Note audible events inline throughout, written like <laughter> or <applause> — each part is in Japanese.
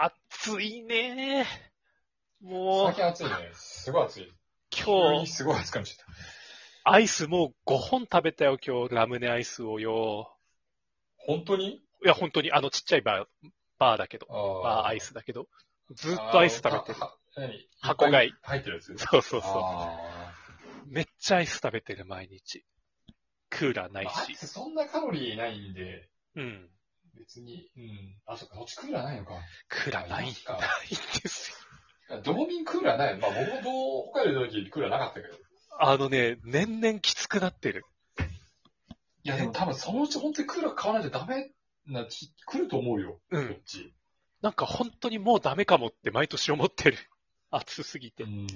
暑いねもう最、近暑いね。すごい暑い。急今日、にすごい暑くなっちゃっアイスもう5本食べたよ、今日、ラムネアイスをよ。た。本当に？いや、本当に、あの、ちっちゃいバー、バーだけど、あバーアイスだけど、ずっとアイス食べてる。何？箱買い入ってるやつ？そうそうそう。あめっちゃアイス食べてる、毎日。クーラーないーまあアイし。スそんなカロリーないんで、うん。別に、うん。あ、そっか、そっちクーラーないのか。クーラーない、ないんですよ。道民クーラーない。まあ僕も北海道の時クーラーなかったけど。あのね、年々きつくなってる。いやでも多分そのうち本当にクーラー買わないとダメな日来ると思うよ。うんこっ。ち。なんか本当にもうダメかもって毎年思ってる。<laughs> 暑すぎて。ん。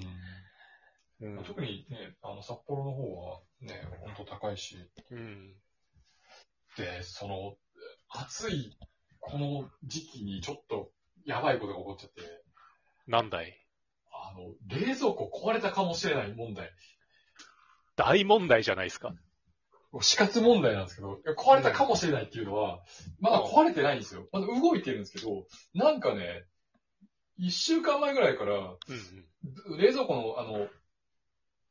うん。特にね、あの札幌の方はね、本当高いし。うん。で、その、暑いこの時期にちょっとやばいことが起こっちゃって、なんだい？あの、冷蔵庫壊れたかもしれない問題。大問題じゃないですか。死活問題なんですけど、いや壊れたかもしれないっていうのは、まだ壊れてないんですよ。まだ動いてるんですけど、なんかね、一週間前ぐらいから、うん冷蔵庫のあの、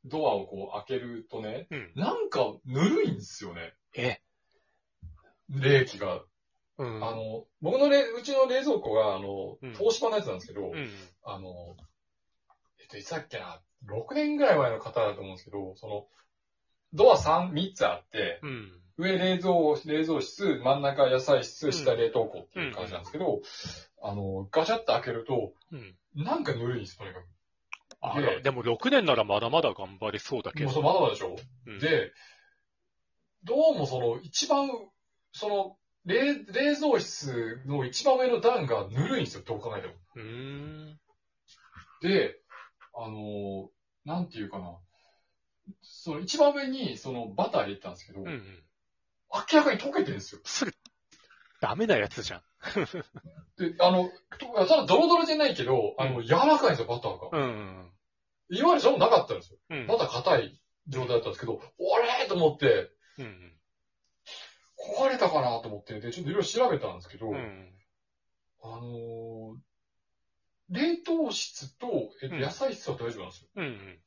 ドアをこう開けるとね、うん。うん。なんかぬるいんですよね。え、冷気が。うん。あの、僕のれ、うちの冷蔵庫が、あのうん、東芝のやつなんですけど、うん。あの、えっと、いつだっけな、6年ぐらい前の方だと思うんですけど、その、ドア3、3つあって、うん。上冷蔵、冷蔵室、真ん中野菜室、下冷凍庫っていう感じなんですけど、あの、ガチャッと開けると、うん。なんかぬるいんです、とにかく。あら、でも6年ならまだまだ頑張れそうだけど。もうそれまだまだでしょ、うん、で、どうもその、一番、その、冷、冷蔵室の一番上の段がぬるいんですよ、どう考えても。うーん。で、あの、なんていうかな。その一番上にそのバター入れてたんですけど、うんうん。明らかに溶けてるんですよ。それ、ダメなやつじゃん。で、あの、とただドロドロじゃないけど、あの、柔らかいんですよ、バターが。うんうん。今までそうなかったんですよ。うん。バター硬い状態だったんですけど、あれと思って、うん壊れたかなと思って、で、ちょっといろいろ調べたんですけど、うん。うん。あのー冷凍室と、えっと、うん野菜室は大丈夫なんですよ。うんうん。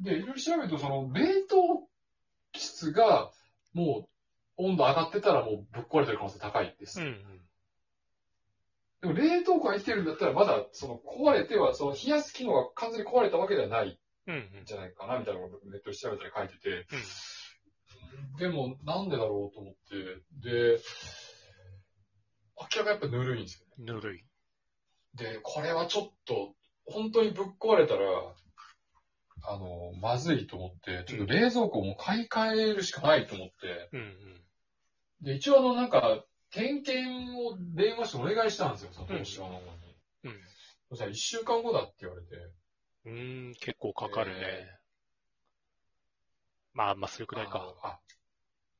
で、いろいろ調べると、その、冷凍室が、もう、温度上がってたらもうぶっ壊れてる可能性高いです。うんうん。でも、冷凍庫が生きてるんだったら、まだ、その、壊れては、その、冷やす機能が完全に壊れたわけではないうん。じゃないかな、みたいなことをネットで調べたり書いてて、うんでも、なんでだろうと思って、で、明らかやっぱぬるいんですよね。ぬるい。で、これはちょっと、本当にぶっ壊れたら、あの、まずいと思って、ちょっと冷蔵庫も買い替えるしかないと思って、うんうん。で、一応あの、なんか、点検を電話してお願いしたんですよ、佐藤島の方に。うん。そしたら一週間後だって言われて。うーん、結構かかるね。えまあ、まあ、それくらいか。あ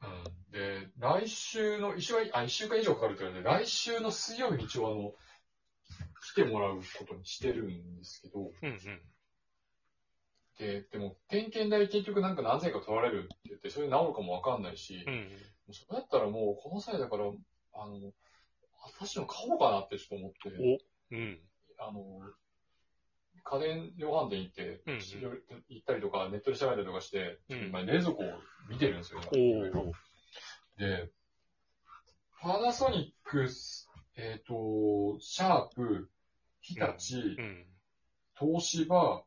うん。で、来週の、一週間、あ、一週間以上かかるって言われて、来週の水曜日に一応あの、来てもらうことにしてるんですけど、うんうん。で、でも、点検代結局なんか何千円か取られるって言って、それで治るかもわかんないし、うんうん。それだったらもう、この際だから、あの、私の買おうかなってちょっと思って、うん。あの、家電量販店行って、うんうん。行ったりとか、ネットで調べたりとかして、うん。今冷蔵庫を見てるんですよ、お。で、パナソニック、えっ、と、シャープ、日立、うん。東芝、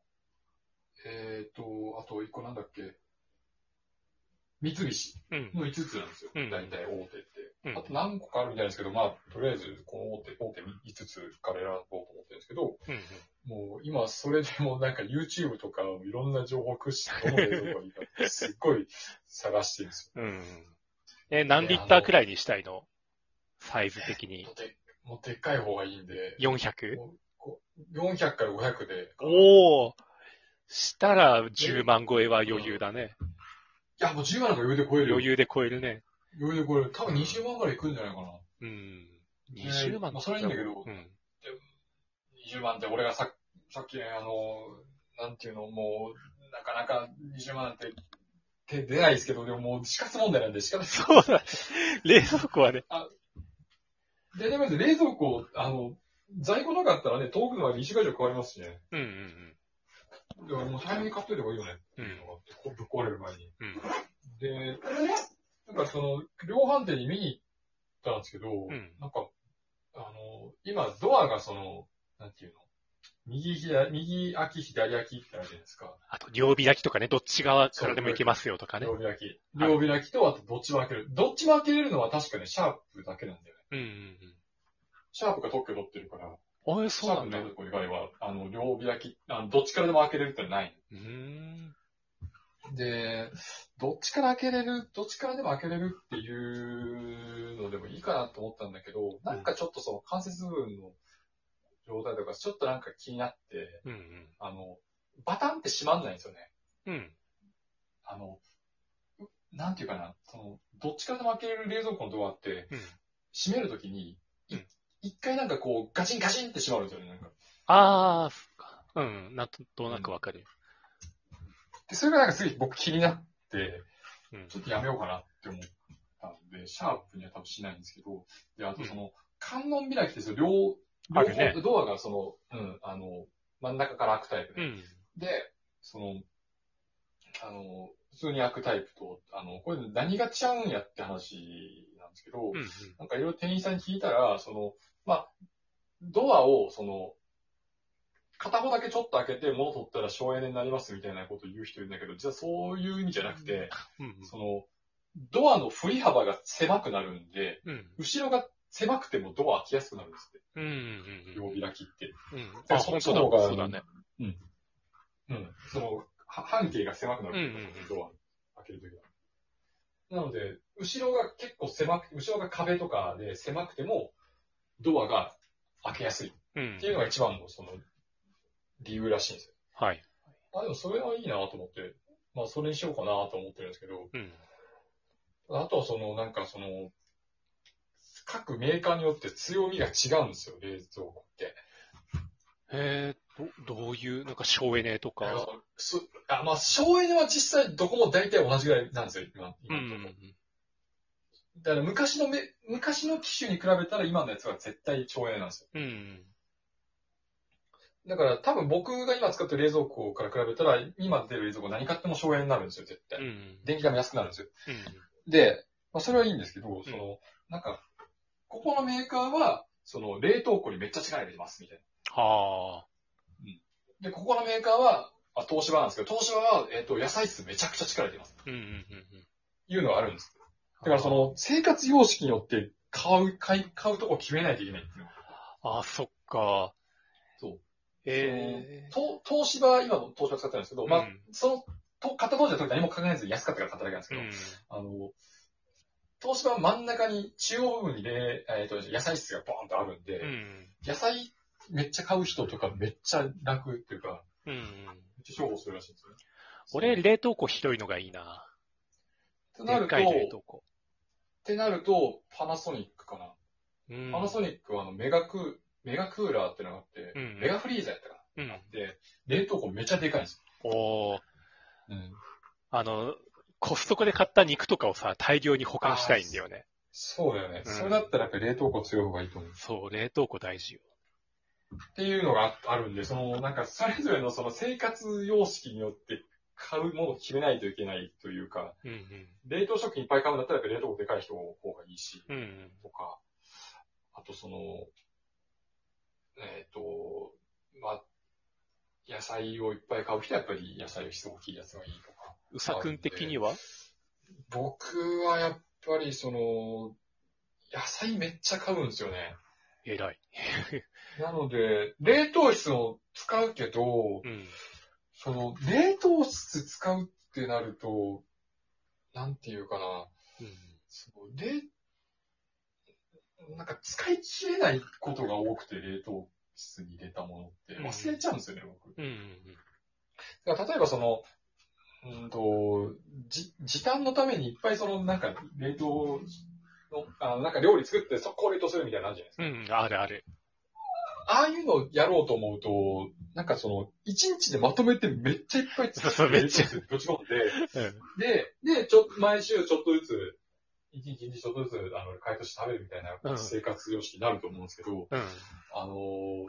えっ、と、あと一個なんだっけ、三菱うん。の5つなんですよ。うん大体大手って。うんあと何個かあるみたいですけど、まあ、とりあえず、この大手、大手5つから選ぼうと思ってるんですけど、うん。もう今それでもうなんか YouTube とかいろんな情報を駆使して、どの冷蔵庫がいいかってすっごい探してるんです <laughs> うん。え、何リッターくらいにしたいの？サイズ的にもうでっかい方がいいんで、400? もうこう400から500で。おおしたら10万超えは余裕だね。いや、もう10万なんか余裕で超えるよ。余裕で超えるね。余裕で超える。多分20万ぐらいいくんじゃないかな。うん。で20万まあそれはいいんだけどうん。20万って俺がささっきね、あの、なんていうの、もう、なかなか20万なんて手出ないですけど、でももう死活問題なんで仕方ない。そうだ。冷蔵庫はね。で、でも冷蔵庫、あの、在庫なかったらね、遠くのは2週間以上かかりますしね。うんうんだからもう早めに買っといた方がいいよねっていうのがあって、こうぶっ壊れる前に。うん。で、なんかその、量販店に見に行ったんですけど、んなんか、あの、今、ドアがその、なんていうの？右左、右開き、左開きってあるじゃないですか。あと、両開きとかね、どっち側からでもいけますよとかね。両開き。はい両開きと、あとどっちも開ける。どっちも開けれるのは確かね、シャープだけなんだよね。うんうんシャープが特許取ってるから、うん。あえ、シそうなんだ。以外は、あの、両開き、あのどっちからでも開けれるってない。うーん。で、どっちから開けれる、どっちからでも開けれるっていうのでもいいかなと思ったんだけど、なんかちょっとその関節部分の状態とか、ちょっとなんか気になって、うんうん。あの、バタンって閉まんないんですよね。うん。あの、うなんていうかな、その、どっちからでも開けれる冷蔵庫のドアって、うん。閉めるときに、一回なんかこう、ガチンガチンって閉まるんですよね、なんか。ああ、そっか。うん。なんとなくわかる。で、それがなんかすげえ僕気になって、うん。ちょっとやめようかなって思ったんで、シャープには多分しないんですけど、で、あとその、観音開きってその両、両あるね方、ドアがその、うん、あの、真ん中から開くタイプで、うん。で、その、あの、普通に開くタイプと、あの、これ何が違うんやって話ですけど、うん。なんかいろいろ店員さんに聞いたら、その、まあ、ドアを、その、片方だけちょっと開けて物取ったら省エネになりますみたいなことを言う人いるんだけど、実はそういう意味じゃなくて、うん。その、ドアの振り幅が狭くなるんで、うん。後ろが狭くてもドア開きやすくなるんですって。うん。うん。両開きって。うん。そっちの方がそうだね。うん。その、は半径が狭くなるんですうんうんドア開けるときは。なので、後ろが結構狭く、後ろが壁とかで狭くても、ドアが開けやすいっうんていうのが一番のその、理由らしいんですよ。はい。あ、でもそれはいいなと思って、まあそれにしようかなと思ってるんですけど、うん。あとはその、なんかその、各メーカーによって強みが違うんですよ、冷蔵庫って。えー、ど、どういう、なんか省エネとか？そあまあ、省エネは実際どこも大体同じぐらいなんですよ、今。う今のとこ。だから昔のめ、昔の機種に比べたら今のやつは絶対省エネなんですよ。うん。だから多分僕が今使ってる冷蔵庫から比べたら、今出る冷蔵庫何買っても省エネになるんですよ、絶対。うん。電気代も安くなるんですよ。うん。で、まあそれはいいんですけど、その、なんか、ここのメーカーは、その冷凍庫にめっちゃ力入れてます、みたいはあ。な。で、ここのメーカーは、あ、東芝なんですけど、東芝は、えっ、と、野菜室めちゃくちゃ力入れてます。うんうんうんうん。いうのがあるんです。だからその、生活様式によって買う、買い、買うとこ決めないといけないっていうのがああ、そっか。そう。ええと東芝、今の東芝使ってるんですけど、まあうん、その、と、買った当時は特に何も考えずに安かったから買っただけなんですけど、うん。あの、東芝は真ん中に、中央部分にね、えっ、と、野菜室がボーンとあるんで、うん。野菜めっちゃ買う人とかめっちゃ楽っていうか、うん。めっちゃ重宝するらしいんですよね。俺、冷凍庫広いのがいいな。ってなると、冷凍庫。ってなると、パナソニックかな。うん。パナソニックはあの、メガクー、メガクーラーってのがあって、うんメガフリーザーやったかうんな。あって、冷凍庫めっちゃでかいんですよ。おーうん。あの、コストコで買った肉とかをさ、大量に保管したいんだよね。そうだよね。うんそれだったらやっぱり冷凍庫強い方がいいと思う。そう、冷凍庫大事よ。っていうのがああるんで、その、なんか、それぞれのその生活様式によって買うものを決めないといけないというか、うんうん。冷凍食品いっぱい買うんだったらやっぱり冷凍庫でかい人の方がいいし、うんうん。とか、あとその、えっ、と、まあ、野菜をいっぱい買う人はやっぱり野菜を質大きいやつがいいとか。うさくん的には僕はやっぱりその、野菜めっちゃ買うんですよね。偉い。なので、冷凍室を使うけど、うん。その、冷凍室使うってなると、なんていうかな、うん。その冷、なんか使い切れないことが多くて、冷凍室に入れたものって忘れちゃうんですよね、僕。うんうんだから例えばその、うんと、じ、時短のためにいっぱいその、なんか、冷凍の、あのなんか料理作って速攻冷凍するみたいなのあるじゃないですか。うん。うん、あるある。ああいうのをやろうと思うと、なんかその、一日でまとめてめっちゃいっぱい作ってめっちゃぶち込んで、<laughs> うん。で、で、ちょ、毎週ちょっとずつ一日一日ちょっとずつ、あの、解凍して食べるみたいなうん生活様式になると思うんですけど、うん。あのー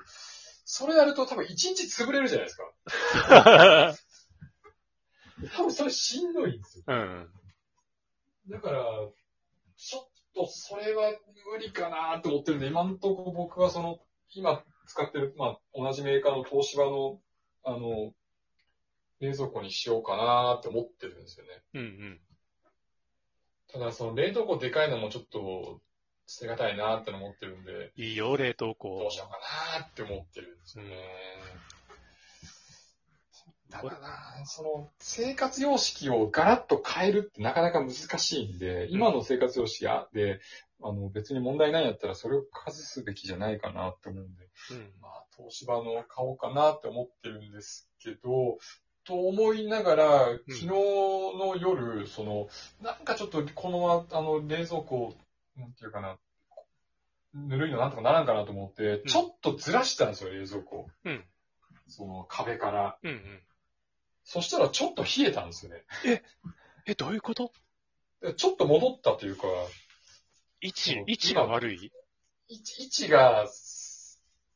それやると多分一日潰れるじゃないですか。<laughs> 多分それしんどいんですよ。うん。だから、ちょっとそれは無理かなと思ってるんで、今んとこ僕はその、今使ってる、まあ、同じメーカーの東芝の、あの、冷蔵庫にしようかなって思ってるんですよね。うんうん。ただ、その冷凍庫でかいのもちょっと捨てがたいなって思ってるんで、いいよ、冷凍ど庫うしようかなって思ってるんですよね。だからな、その生活様式をガラッと変えるってなかなか難しいんで、今の生活様式で、あの別に問題ないんやったらそれを外すべきじゃないかなって思うんで、うん。まあ東芝の買おうかなって思ってるんですけど、と思いながら、昨日の夜、その、なんかちょっとこのあの、冷蔵庫、なんていうかな、ぬるいのなんとかならんかなと思って、ちょっとずらしたんですよ、冷蔵庫。うん。その壁から。うんうん。そしたらちょっと冷えたんですよね。え、どういうこと？でちょっと戻ったというか、位置位置が悪い？位置位置が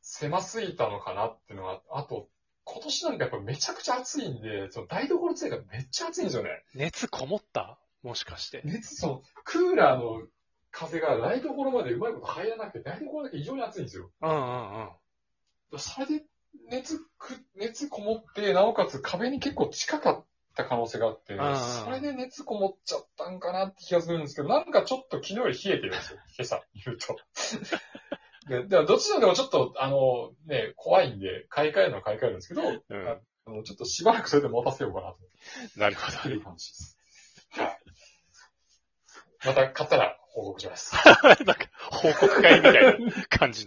狭すぎたのかなっていうのが、あと、今年なんかやっぱめちゃくちゃ暑いんで、その台所ついがめっちゃ暑いんですよね。熱こもった？もしかして。熱、その、クーラーの風が台所までうまいこと入らなくて、台所だけ異常に暑いんですよ。うんうんうん。それで熱く、熱こもって、なおかつ壁に結構近かった可能性があってそれで熱こもっちゃったんかなって気がするんですけど、なんかちょっと昨日より冷えてるんですよ、今朝言うと。<laughs> で、でもどっちでもちょっと、あの、ね、怖いんで、買い替えるのは買い替えるんですけど、うんあのちょっとしばらくそれで持たせようかなとなるほど。いう話です。はい。また買ったら報告します。<laughs> なんか、報告会みたいな感じ